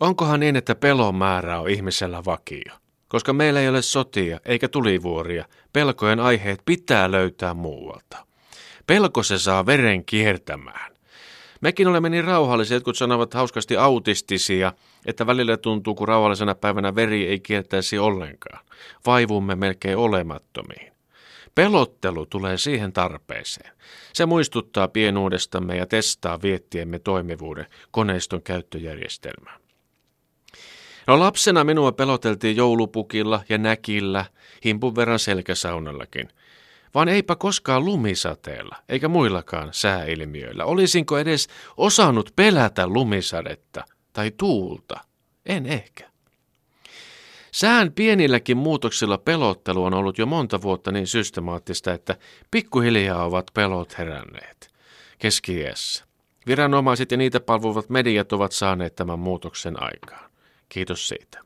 Onkohan niin, että pelon määrä on ihmisellä vakio? Koska meillä ei ole sotia eikä tulivuoria, pelkojen aiheet pitää löytää muualta. Pelko se saa veren kiertämään. Mekin olemme niin rauhallisia, jotkut sanovat hauskasti autistisia, että välillä tuntuu, kun rauhallisena päivänä veri ei kiertäisi ollenkaan. Vaivumme melkein olemattomiin. Pelottelu tulee siihen tarpeeseen. Se muistuttaa pienuudestamme ja testaa viettiemme toimivuuden koneiston käyttöjärjestelmään. No lapsena minua peloteltiin joulupukilla ja näkillä, himpun verran selkäsaunallakin. Vaan eipä koskaan lumisateella, eikä muillakaan sääilmiöillä. Olisinko edes osannut pelätä lumisadetta tai tuulta? En ehkä. Sään pienilläkin muutoksilla pelottelu on ollut jo monta vuotta niin systemaattista, että pikkuhiljaa ovat pelot heränneet. keski. Viranomaiset ja niitä palvovat mediat ovat saaneet tämän muutoksen aikaan. Kiitos siitä.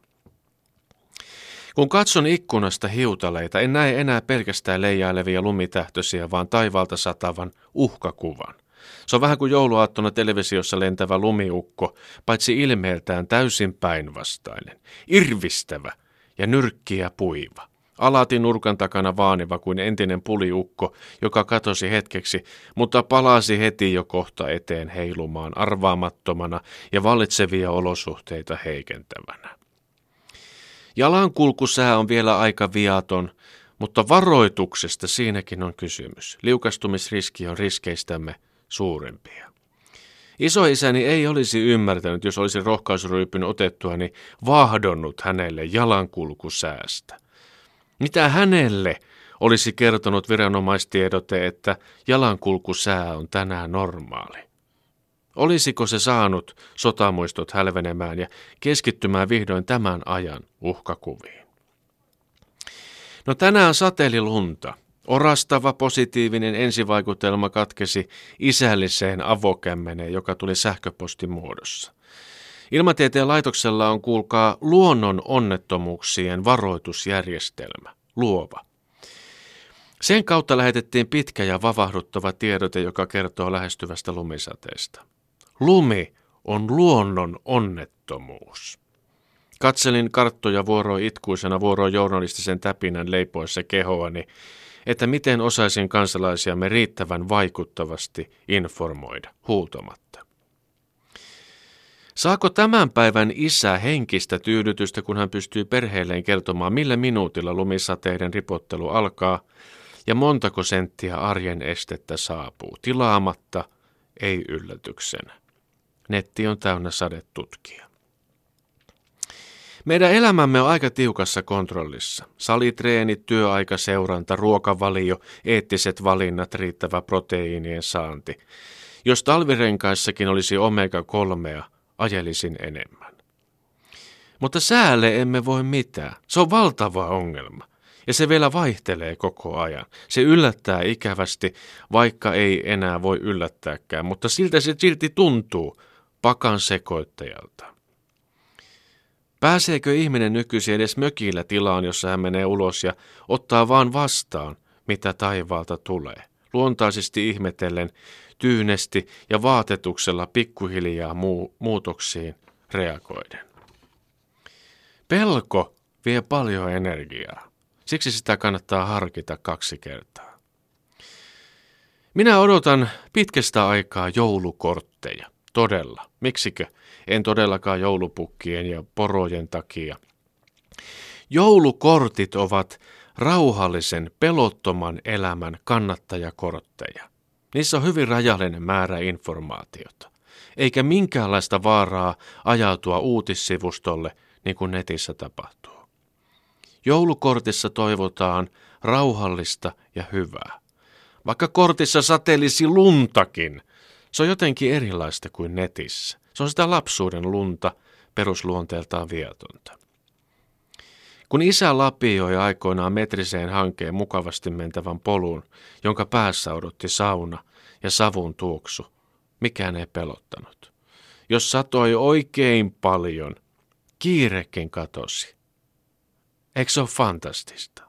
Kun katson ikkunasta hiutaleita, en näe enää pelkästään leijailevia lumitähtöisiä, vaan taivaalta satavan uhkakuvan. Se on vähän kuin jouluaattona televisiossa lentävä lumiukko, paitsi ilmeeltään täysin päinvastainen. Irvistävä ja nyrkkiä puiva. Alati nurkan takana vaaniva kuin entinen puliukko, joka katosi hetkeksi, mutta palasi heti jo kohta eteen heilumaan arvaamattomana ja vallitsevia olosuhteita heikentävänä. Jalankulkusää on vielä aika viaton, mutta varoituksesta siinäkin on kysymys. Liukastumisriski on riskeistämme suurimpia. Isoisäni ei olisi ymmärtänyt, jos olisi rohkaisuryypyn otettuani vahdonnut hänelle jalankulkusäästä. Mitä hänelle olisi kertonut viranomaistiedote, että jalankulkusää on tänään normaali? Olisiko se saanut sotamuistot hälvenemään ja keskittymään vihdoin tämän ajan uhkakuviin? No tänään sateeli lunta. Orastava positiivinen ensivaikutelma katkesi isälliseen avokämmeneen, joka tuli sähköpostin muodossa. Ilmatieteen laitoksella on kuulkaa luonnon onnettomuuksien varoitusjärjestelmä, luova. Sen kautta lähetettiin pitkä ja vavahduttava tiedote, joka kertoo lähestyvästä lumisateesta. Lumi on luonnon onnettomuus. Katselin karttoja vuoroa itkuisena vuoroa journalistisen täpinän leipoessa kehoani, että miten osaisin kansalaisiamme riittävän vaikuttavasti informoida huutomatta. Saako tämän päivän isä henkistä tyydytystä, kun hän pystyy perheelleen kertomaan, millä minuutilla lumisateiden ripottelu alkaa ja montako senttiä arjen estettä saapuu, tilaamatta, ei yllätyksenä. Netti on täynnä sadetutkia. Meidän elämämme on aika tiukassa kontrollissa. Salitreenit, työaikaseuranta, ruokavalio, eettiset valinnat, riittävä proteiinien saanti. Jos talvirenkaissakin olisi omega-3, ajelisin enemmän. Mutta säälle emme voi mitään. Se on valtava ongelma. Ja se vielä vaihtelee koko ajan. Se yllättää ikävästi, vaikka ei enää voi yllättääkään, mutta siltä se silti tuntuu pakan sekoittajalta. Pääseekö ihminen nykyisin edes mökillä tilaan, jossa hän menee ulos ja ottaa vaan vastaan, mitä taivaalta tulee? Luontaisesti ihmetellen, tyynesti ja vaatetuksella pikkuhiljaa muu- muutoksiin reagoiden. Pelko vie paljon energiaa. Siksi sitä kannattaa harkita kaksi kertaa. Minä odotan pitkästä aikaa joulukortteja. Todella. Miksikö? En todellakaan joulupukkien ja porojen takia. Joulukortit ovat rauhallisen, pelottoman elämän kannattajakortteja. Niissä on hyvin rajallinen määrä informaatiota, eikä minkäänlaista vaaraa ajautua uutissivustolle, niin kuin netissä tapahtuu. Joulukortissa toivotaan rauhallista ja hyvää. Vaikka kortissa satelisi luntakin, se on jotenkin erilaista kuin netissä. Se on sitä lapsuuden lunta, perusluonteeltaan viatonta. Kun isä lapioi aikoinaan metriseen hankeen mukavasti mentävän polun, jonka päässä odotti sauna ja savun tuoksu, mikään ei pelottanut. Jos satoi oikein paljon, kiirekin katosi. Eikö se ole fantastista?